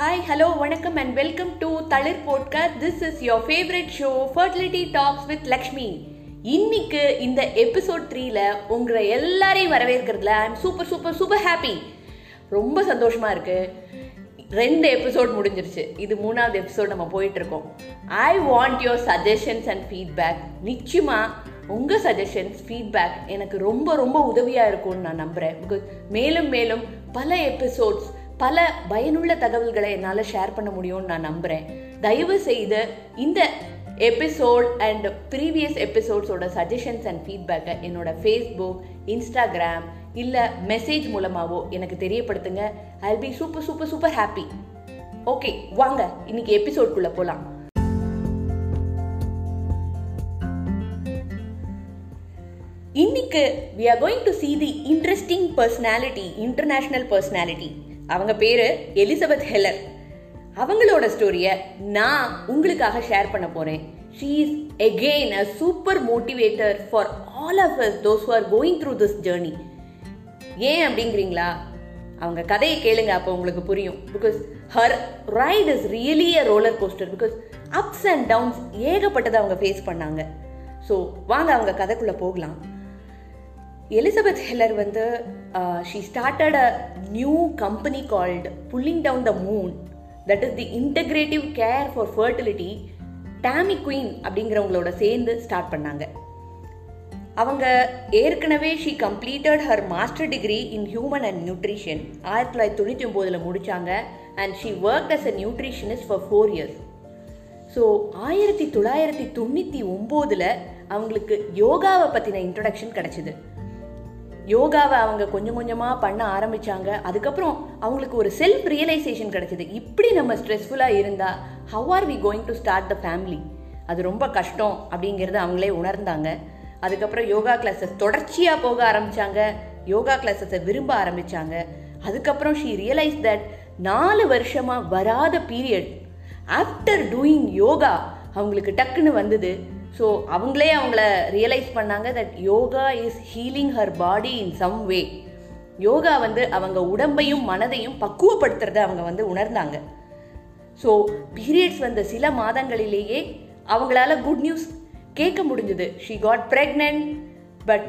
Hi hello வணக்கம் and welcome to Thalir podcast this is your favourite show fertility talks with Lakshmi இன்னைக்கு இந்த episode த்ரீல உங்களை எல்லாரையும் வரவேற்கிறதுல I am super super super happy ரொம்ப சந்தோஷமா இருக்கு. ரெண்டு எபிசோட் முடிஞ்சிருச்சு. இது மூணாவது எபிசோட் நம்ம போயிட்டு இருக்கோம் I want your suggestions and feedback நிச்சயமா உங்கள் சஜஷன்ஸ் ஃபீட்பேக் எனக்கு ரொம்ப ரொம்ப உதவியாக இருக்கும்னு நான் நம்புகிறேன் பிகாஸ் மேலும் மேலும் பல எபிசோட்ஸ் பல பயனுள்ள தகவல்களை என்னால் ஷேர் பண்ண முடியும்னு நான் நம்புகிறேன் தயவு செய்து இந்த எபிசோட் அண்ட் ப்ரீவியஸ் எபிசோட்ஸோட சஜஷன்ஸ் அண்ட் ஃபீட்பேக்கை என்னோட ஃபேஸ்புக் இன்ஸ்டாகிராம் இல்லை மெசேஜ் மூலமாகவோ எனக்கு தெரியப்படுத்துங்க. I be super super super happy okay வாங்க இன்னைக்கு எபிசோட்குள்ளே போகலாம் இன்னைக்கு we are going to see the interesting personality international personality அவங்க பேரு எலிசபெத் ஹெல்லர். அவங்களோட ஸ்டோரியை நான் உங்களுக்காக ஷேர் பண்ண போறேன். She is again a super motivator for all of us those are going through this journey ஏன் அப்படிங்கிறீங்களா? அவங்க கதையை கேளுங்க அப்போ உங்களுக்கு புரியும். Because her ride is really a roller coaster because ups and downs ஏகப்பட்டதை அவங்க ஃபேஸ் பண்ணாங்க. ஸோ வாங்க அவங்க கதைக்குள்ளே போகலாம். எலிசபெத் ஹெல்லர் வந்து she started a new company called pulling down the moon that is the integrative care for fertility Tammy Quinn அப்படிங்கிறவங்களோட சேர்ந்து start பண்ணாங்க. அவங்க ஏற்கனவே she completed her master degree in human and nutrition ஆயிரத்தி தொள்ளாயிரத்தி தொண்ணூற்றி ஒம்போதில் முடித்தாங்க and she work as a nutritionist for four years so ஆயிரத்தி தொள்ளாயிரத்தி தொண்ணூற்றி ஒம்போதில் அவங்களுக்கு யோகாவை பற்றின இன்ட்ரடக்ஷன் கிடச்சிது. யோகாவை அவங்க கொஞ்சம் கொஞ்சமாக பண்ண ஆரம்பித்தாங்க அதுக்கப்புறம் அவங்களுக்கு ஒரு செல்ஃப் ரியலைசேஷன் கிடச்சிது. இப்படி நம்ம ஸ்ட்ரெஸ்ஃபுல்லாக இருந்தால் how are we going to start the family அது ரொம்ப கஷ்டம் அப்படிங்கிறத அவங்களே உணர்ந்தாங்க. அதுக்கப்புறம் யோகா கிளாஸஸ் தொடர்ச்சியாக போக ஆரம்பித்தாங்க யோகா கிளாஸஸை விரும்ப ஆரம்பித்தாங்க அதுக்கப்புறம் ஷீ ரியலைஸ் தட் நாலு வருஷமாக வராத பீரியட் ஆஃப்டர் டூயிங் யோகா அவங்களுக்கு டக்குன்னு வந்தது. ஸோ அவங்களே அவங்கள ரியலைஸ் பண்ணாங்க that yoga is healing her body in some way yoga வந்து அவங்க உடம்பையும் மனதையும் பக்குவப்படுத்துறத அவங்க வந்து உணர்ந்தாங்க. ஸோ பீரியட்ஸ் வந்த சில மாதங்களிலேயே அவங்களால குட் நியூஸ் கேட்க முடிஞ்சது. She got pregnant but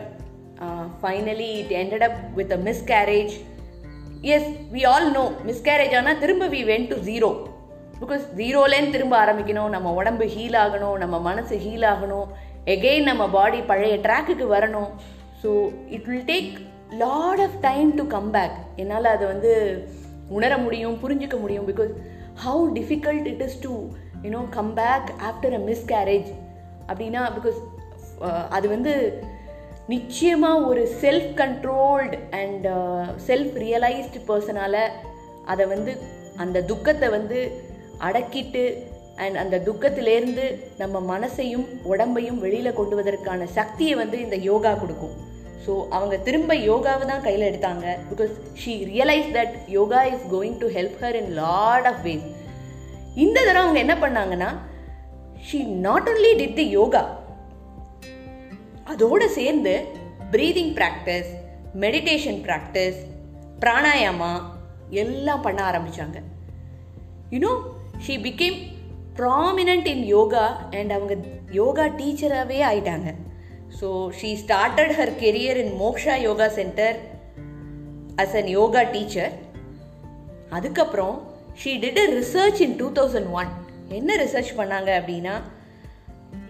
finally it ended up with a miscarriage as we all know miscarriage ஆனால் திரும்ப we went to zero because ஜீரோலேருந்து திரும்ப ஆரம்பிக்கணும் நம்ம உடம்பு ஹீல் ஆகணும் நம்ம மனசு ஹீல் ஆகணும். எகெயின் நம்ம பாடி பழைய ட்ராக்குக்கு வரணும். So it will take lot of time to come back என்னால் அதை வந்து உணர முடியும் புரிஞ்சிக்க முடியும். Because how difficult it is to you know come back after a miscarriage அப்படின்னா பிகாஸ் அது வந்து நிச்சயமாக ஒரு self controlled and self realised personal அதை வந்து அந்த துக்கத்தை வந்து அடக்கிட்டு அண்ட் அந்த துக்கத்திலேருந்து நம்ம மனசையும் உடம்பையும் வெளியில் கொண்டு வதற்கான சக்தியை வந்து இந்த யோகா கொடுக்கும். ஸோ அவங்க திரும்ப யோகாவை தான் கையில் எடுத்தாங்க. Because she realise that yoga is going to help her in lot of ways இந்த தடவை அவங்க என்ன பண்ணாங்கன்னா she not only did the yoga அதோடு சேர்ந்து breathing practice meditation practice pranayama எல்லாம் பண்ண ஆரம்பித்தாங்க you know she became prominent in yoga and அவங்க யோகா டீச்சராகவே ஆயிட்டாங்க. So she started her career in Moksha yoga centre as an yoga teacher அதுக்கப்புறம் she did a research in two thousand one என்ன research பண்ணாங்க அப்படின்னா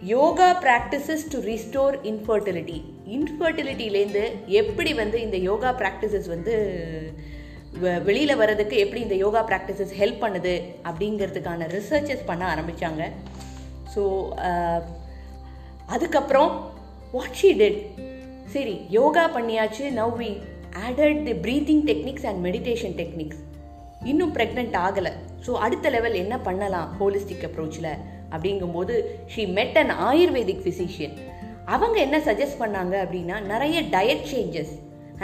yoga practices to restore infertility இன்ஃபர்டிலிட்டிலேருந்து எப்படி வந்து இந்த யோகா ப்ராக்டிசஸ் வந்து வெளியில் வர்றதுக்கு எப்படி இந்த யோகா ப்ராக்டிசஸ் ஹெல்ப் பண்ணுது அப்படிங்கிறதுக்கான ரிசர்ச்சஸ் பண்ண ஆரம்பித்தாங்க ஸோ அதுக்கப்புறம் வாட் ஷீ டெட் சரி யோகா பண்ணியாச்சு. Now we added the breathing techniques and meditation techniques இன்னும் ப்ரெக்னென்ட் ஆகலை. ஸோ அடுத்த லெவல் என்ன பண்ணலாம் ஹோலிஸ்டிக் அப்ரோச்சில் அப்படிங்கும்போது ஷீ மெட் அன் ஆயுர்வேதிக் ஃபிசிஷியன் அவங்க என்ன சஜஸ்ட் பண்ணாங்க அப்படின்னா நிறைய டயட் சேஞ்சஸ்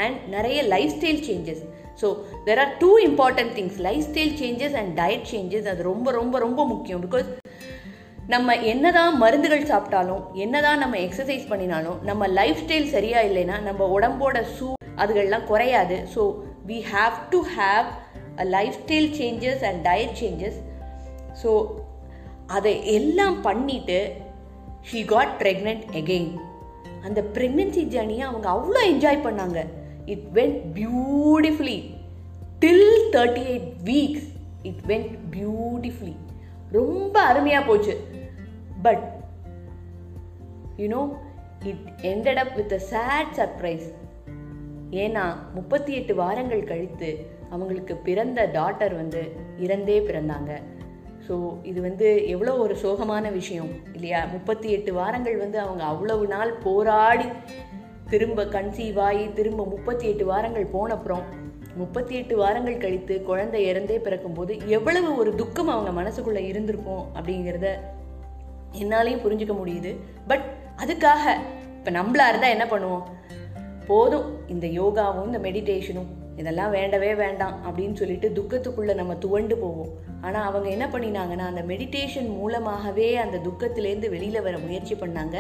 அண்ட் நிறைய lifestyle changes so there are two important things lifestyle changes and diet changes அது ரொம்ப ரொம்ப ரொம்ப முக்கியம். பிகாஸ் நம்ம என்னதான் மருந்துகள் சாப்பிட்டாலும் என்னதான் நம்ம எக்ஸசைஸ் பண்ணினாலும் நம்ம லைஃப் ஸ்டைல் சரியா இல்லைன்னா நம்ம உடம்போட சூ அதுகள்லாம் குறையாது. So we have to have lifestyle changes and diet changes so அதை எல்லாம் பண்ணிட்டு ஷீ காட் ப்ரெக்னென்ட் எகெயின் அந்த ப்ரெக்னென்சி ஜேர்னியை அவங்க அவ்வளோ என்ஜாய் பண்ணாங்க. It went beautifully till thirty eight weeks it went beautifully ரொம்ப அருமையாக போச்சு. But you know it ended up with a sad surprise ஏன்னா முப்பத்தி எட்டு வாரங்கள் கழித்து அவங்களுக்கு பிறந்த டாட்டர் வந்து இறந்தே பிறந்தாங்க. ஸோ இது வந்து எவ்வளோ ஒரு சோகமான விஷயம் இல்லையா? முப்பத்தி எட்டு வாரங்கள் வந்து அவங்க அவ்வளவு நாள் போராடி திரும்ப கன்சீவ் ஆகி திரும்ப முப்பத்தி எட்டு வாரங்கள் போன அப்புறம் முப்பத்தி எட்டு வாரங்கள் கழித்து குழந்தை இறந்தே பிறக்கும்போது எவ்வளவு ஒரு துக்கம் அவங்க மனசுக்குள்ளே இருந்திருக்கும் அப்படிங்கிறத என்னாலையும் புரிஞ்சுக்க முடியுது. பட் அதுக்காக இப்போ நம்மளா இருந்தால் என்ன பண்ணுவோம்? போதும் இந்த யோகாவும் இந்த மெடிடேஷனும் இதெல்லாம் வேண்டவே வேண்டாம் அப்படின்னு சொல்லிட்டு துக்கத்துக்குள்ளே நம்ம துவண்டு போவோம். ஆனால் அவங்க என்ன பண்ணினாங்கன்னா அந்த மெடிடேஷன் மூலமாகவே அந்த துக்கத்திலேருந்து வெளியில் வர முயற்சி பண்ணாங்க.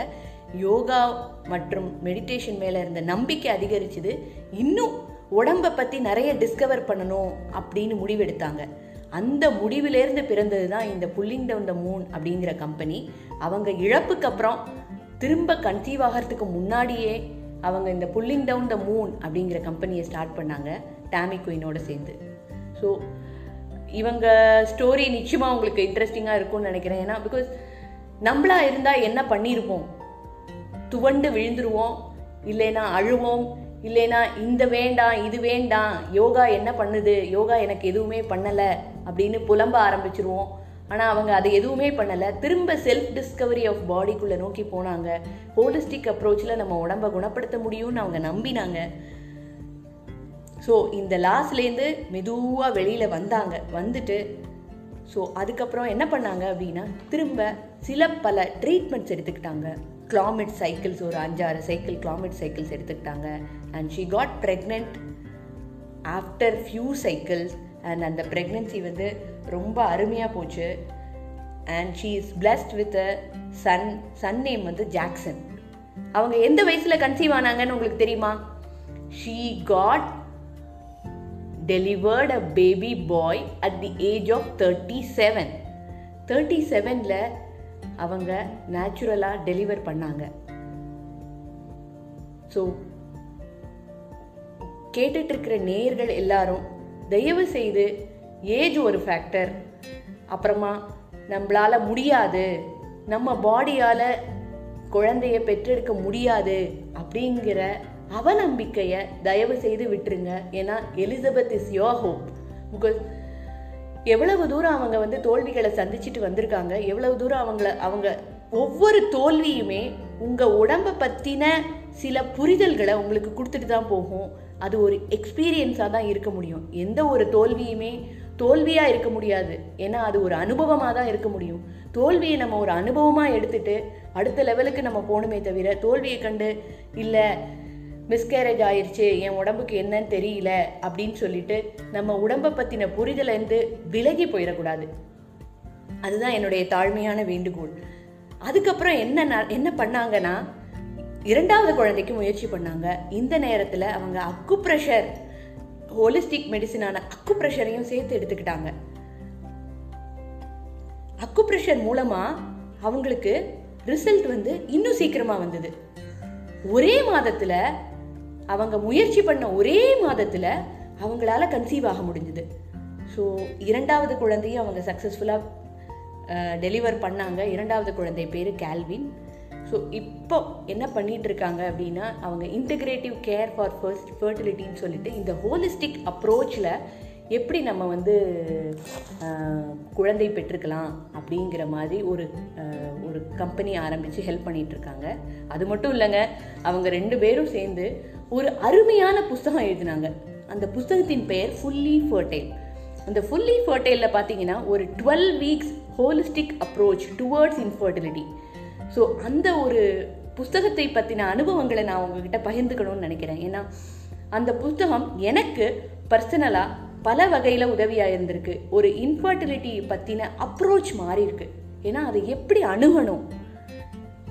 யோகா மற்றும் மெடிடேஷன் மேலே இருந்த நம்பிக்கை அதிகரிச்சுது. இன்னும் உடம்பை பற்றி நிறைய டிஸ்கவர் பண்ணணும் அப்படின்னு முடிவெடுத்தாங்க. அந்த முடிவிலேருந்து பிறந்தது தான் இந்த புல்லிங் டவுன் த மூன் அப்படிங்கிற கம்பெனி அவங்க இழப்புக்கு அப்புறம் திரும்ப கன்சீவ் ஆகிறதுக்கு முன்னாடியே அவங்க இந்த புல்லிங் டவுன் த மூன் அப்படிங்கிற கம்பெனியை ஸ்டார்ட் பண்ணாங்க டாமி குயினோட சேர்ந்து. ஸோ இவங்க ஸ்டோரி நிச்சயமாக உங்களுக்கு இன்ட்ரெஸ்டிங்காக இருக்கும்னு நினைக்கிறேன். ஏன்னா பிகாஸ் நம்மளாக இருந்தால் என்ன பண்ணியிருப்போம் துவண்டு விழுந்துருவோம் இல்லைனா அழுவோம் இல்லைனா இந்த வேண்டாம் இது வேண்டாம் யோகா என்ன பண்ணுது யோகா எனக்கு எதுவுமே பண்ணலை அப்படின்னு புலம்ப ஆரம்பிச்சிருவோம். ஆனால் அவங்க அதை எதுவுமே பண்ணலை. திரும்ப செல்ஃப் டிஸ்கவரி ஆஃப் பாடிக்குள்ளே நோக்கி போனாங்க. ஹோலிஸ்டிக் அப்ரோச்சில் நம்ம உடம்பை குணப்படுத்த முடியும்னு அவங்க நம்பினாங்க. ஸோ இந்த லாஸ்லேருந்து மெதுவாக வெளியில் வந்தாங்க. வந்துட்டு ஸோ அதுக்கப்புறம் என்ன பண்ணாங்க அப்படின்னா திரும்ப சில பல ட்ரீட்மெண்ட்ஸ் எடுத்துக்கிட்டாங்க. கிளாமெட் சைக்கிள்ஸ் ஒரு அஞ்சாறு சைக்கிள் கிளாமெட் சைக்கிள்ஸ் எடுத்துக்கிட்டாங்க. And she got pregnant after few cycles and அந்த ப்ரெக்னென்சி வந்து ரொம்ப அருமையாக போச்சு. And she is blessed with a son son name வந்து ஜாக்சன் அவங்க எந்த வயசில் கன்சீவ் ஆனாங்கன்னு உங்களுக்கு தெரியுமா? She got delivered a baby boy at the age of thirty seven thirty செவனில் அவங்க நேச்சுரலாக டெலிவர் பண்ணாங்க. ஸோ கேட்டுட்ருக்கிற நேயர்கள் எல்லாரும் தயவு செய்து ஏஜ் ஒரு ஃபேக்டர் அப்புறமா நம்மளால் முடியாது நம்ம பாடியால் குழந்தைய பெற்றெடுக்க முடியாது அப்படிங்கிற அவநம்பிக்கையை தயவு செய்து விட்டுருங்க. ஏன்னா Elizabeth is your hope because எவ்வளவு தூரம் அவங்க வந்து தோல்விகளை சந்திச்சுட்டு வந்திருக்காங்க எவ்வளவு தூரம் அவங்கள அவங்க ஒவ்வொரு தோல்வியுமே உங்கள் உடம்பை பற்றின சில புரிதல்களை உங்களுக்கு கொடுத்துட்டு தான் போகும். அது ஒரு எக்ஸ்பீரியன்ஸாக தான் இருக்க முடியும். எந்த ஒரு தோல்வியுமே தோல்வியாக இருக்க முடியாது. ஏன்னா அது ஒரு அனுபவமாக தான் இருக்க முடியும். தோல்வியை நம்ம ஒரு அனுபவமாக எடுத்துட்டு அடுத்த லெவலுக்கு நம்ம போகணுமே தவிர தோல்வியை கண்டு இல்லை மிஸ்கேரேஜ் ஆயிடுச்சு என் உடம்புக்கு என்னன்னு தெரியல அப்படின்னு சொல்லிட்டு நம்ம உடம்பை பற்றின புரிதலேருந்து விலகி போயிடக்கூடாது. அதுதான் என்னுடைய தாழ்மையான வேண்டுகோள். அதுக்கப்புறம் என்ன என்ன பண்ணாங்கன்னா இரண்டாவது குழந்தைக்கு முயற்சி பண்ணாங்க. இந்த நேரத்தில் அவங்க அக்கு ப்ரெஷர் ஹோலிஸ்டிக் மெடிசினான அக்கு ப்ரெஷரையும் சேர்த்து எடுத்துக்கிட்டாங்க. அக்கு ப்ரெஷர் மூலமாக அவங்களுக்கு ரிசல்ட் வந்து இன்னும் சீக்கிரமாக வந்தது. ஒரே மாதத்தில் அவங்க முயற்சி பண்ண ஒரே மாதத்தில் அவங்களால கன்சீவ் ஆக முடிஞ்சுது. ஸோ இரண்டாவது குழந்தையும் அவங்க சக்ஸஸ்ஃபுல்லாக டெலிவர் பண்ணாங்க. இரண்டாவது குழந்தை பேர் கேல்வின் ஸோ இப்போ என்ன பண்ணிட்டு இருக்காங்க அப்படின்னா அவங்க இன்டகிரேட்டிவ் கேர் ஃபார் ஃபர்ஸ்ட் ஃபர்டிலிட்டின்னு சொல்லிட்டு இந்த ஹோலிஸ்டிக் அப்ரோச்சில் எப்படி நம்ம வந்து குழந்தை பெற்றுக்கலாம் அப்படிங்கிற மாதிரி ஒரு ஒரு கம்பெனி ஆரம்பித்து ஹெல்ப் பண்ணிகிட்ருக்காங்க அது மட்டும் இல்லைங்க அவங்க ரெண்டு பேரும் சேர்ந்து ஒரு அருமையான புஸ்தகம் எழுதினாங்க. அந்த புஸ்தகத்தின் பெயர் ஃபுல்லி ஃபர்டைல் அந்த ஃபுல்லி ஃபர்டைலில் பார்த்தீங்கன்னா ஒரு twelve weeks holistic approach towards infertility so அந்த ஒரு புஸ்தகத்தை பற்றின அனுபவங்களை நான் உங்ககிட்ட பகிர்ந்துக்கணும்னு நினைக்கிறேன். ஏன்னா அந்த புஸ்தகம் எனக்கு பர்சனலாக பல வகையில் உதவியாக இருந்திருக்கு. ஒரு இன்ஃபர்டிலிட்டி பற்றின அப்ரோச் மாறி இருக்கு ஏன்னா அதை எப்படி அணுகணும்?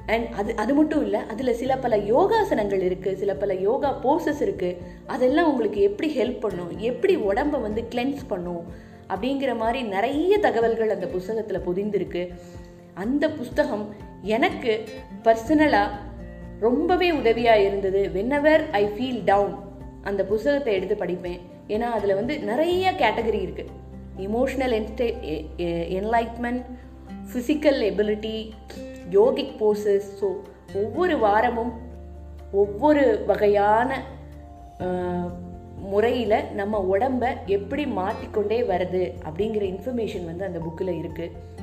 அண்ட் அது அது மட்டும் இல்லை அதில் சில பல யோகாசனங்கள் இருக்குது சில பல யோகா போர்சஸ் இருக்குது அதெல்லாம் உங்களுக்கு எப்படி ஹெல்ப் பண்ணும் எப்படி உடம்பை வந்து கிளென்ஸ் பண்ணும் அப்படிங்கிற மாதிரி நிறைய தகவல்கள் அந்த புஸ்தகத்தில் பொதிந்திருக்கு. அந்த புஸ்தகம் எனக்கு பர்சனலாக ரொம்பவே உதவியாக இருந்தது. வென்னவர் ஐ ஃபீல் டவுன் அந்த புஸ்தகத்தை எடுத்து படிப்பேன். ஏன்னா அதில் வந்து நிறைய கேட்டகரி இருக்குது emotional and enlightenment physical ability yogic poses. So ஒவ்வொரு வாரமும் ஒவ்வொரு வகையான முறையில் நம்ம உடம்ப எப்படி மாற்றிக்கொண்டே வருது அப்படிங்கிற இன்ஃபர்மேஷன் வந்து அந்த புக்கில் இருக்குது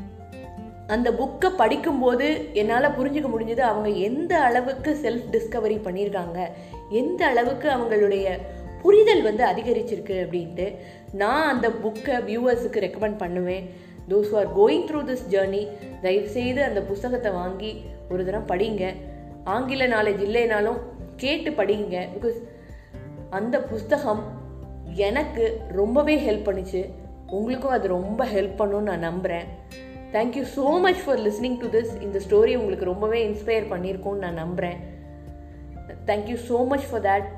அந்த புக்கை படிக்கும்போது என்னால் புரிஞ்சுக்க முடிஞ்சது அவங்க எந்த அளவுக்கு செல்ஃப் டிஸ்கவரி பண்ணியிருக்காங்க எந்த அளவுக்கு அவங்களுடைய புரிதல் வந்து அதிகரிச்சிருக்கு அப்படின்ட்டு நான் அந்த புக்கை வியூவர்ஸுக்கு ரெக்கமெண்ட் பண்ணுவேன். Those are going through this journey தயவுசெய்து அந்த புஸ்தகத்தை வாங்கி ஒரு தரம் படிங்க. ஆங்கில நாலேஜ் இல்லைனாலும் கேட்டு படிங்க. பிகாஸ் அந்த புஸ்தகம் எனக்கு ரொம்பவே ஹெல்ப் பண்ணிச்சு. உங்களுக்கும் அது ரொம்ப ஹெல்ப் பண்ணுன்னு நான் நம்புகிறேன் thank you so much for listening to this இந்த ஸ்டோரி உங்களுக்கு ரொம்பவே இன்ஸ்பயர் பண்ணியிருக்கோன்னு நான் நம்புகிறேன் thank you so much for that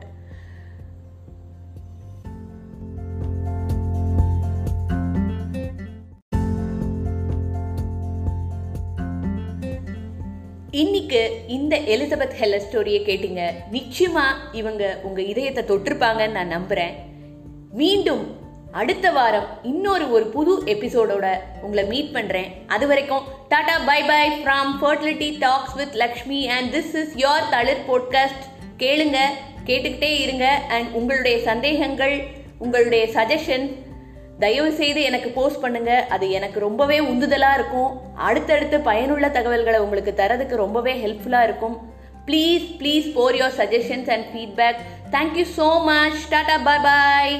இன்னைக்கு இந்த எலிசபெத் ஹெல்லர் ஸ்டோரியை கேட்டீங்க. நிச்சயமா இவங்க உங்க இதயத்தை தொட்டிருப்பாங்கன்னு நான் நம்புறேன். மீண்டும் அடுத்த வாரம் இன்னொரு ஒரு புது எபிசோடோட உங்களை மீட் பண்றேன். அது வரைக்கும் tata bye bye from fertility talks with Lakshmi and this is your Thalir podcast கேளுங்க கேட்டுக்கிட்டே இருங்க. அண்ட் உங்களுடைய சந்தேகங்கள் உங்களுடைய சஜஷன் தயவு செய்து எனக்கு போஸ்ட் பண்ணுங்க. அது எனக்கு ரொம்பவே உந்துதலா இருக்கும். அடுத்தடுத்து பயனுள்ள தகவல்களை உங்களுக்கு தரதுக்கு ரொம்பவே ஹெல்ப்ஃபுல்லா இருக்கும். Please please for your suggestions and feedback thank you so much tata bye bye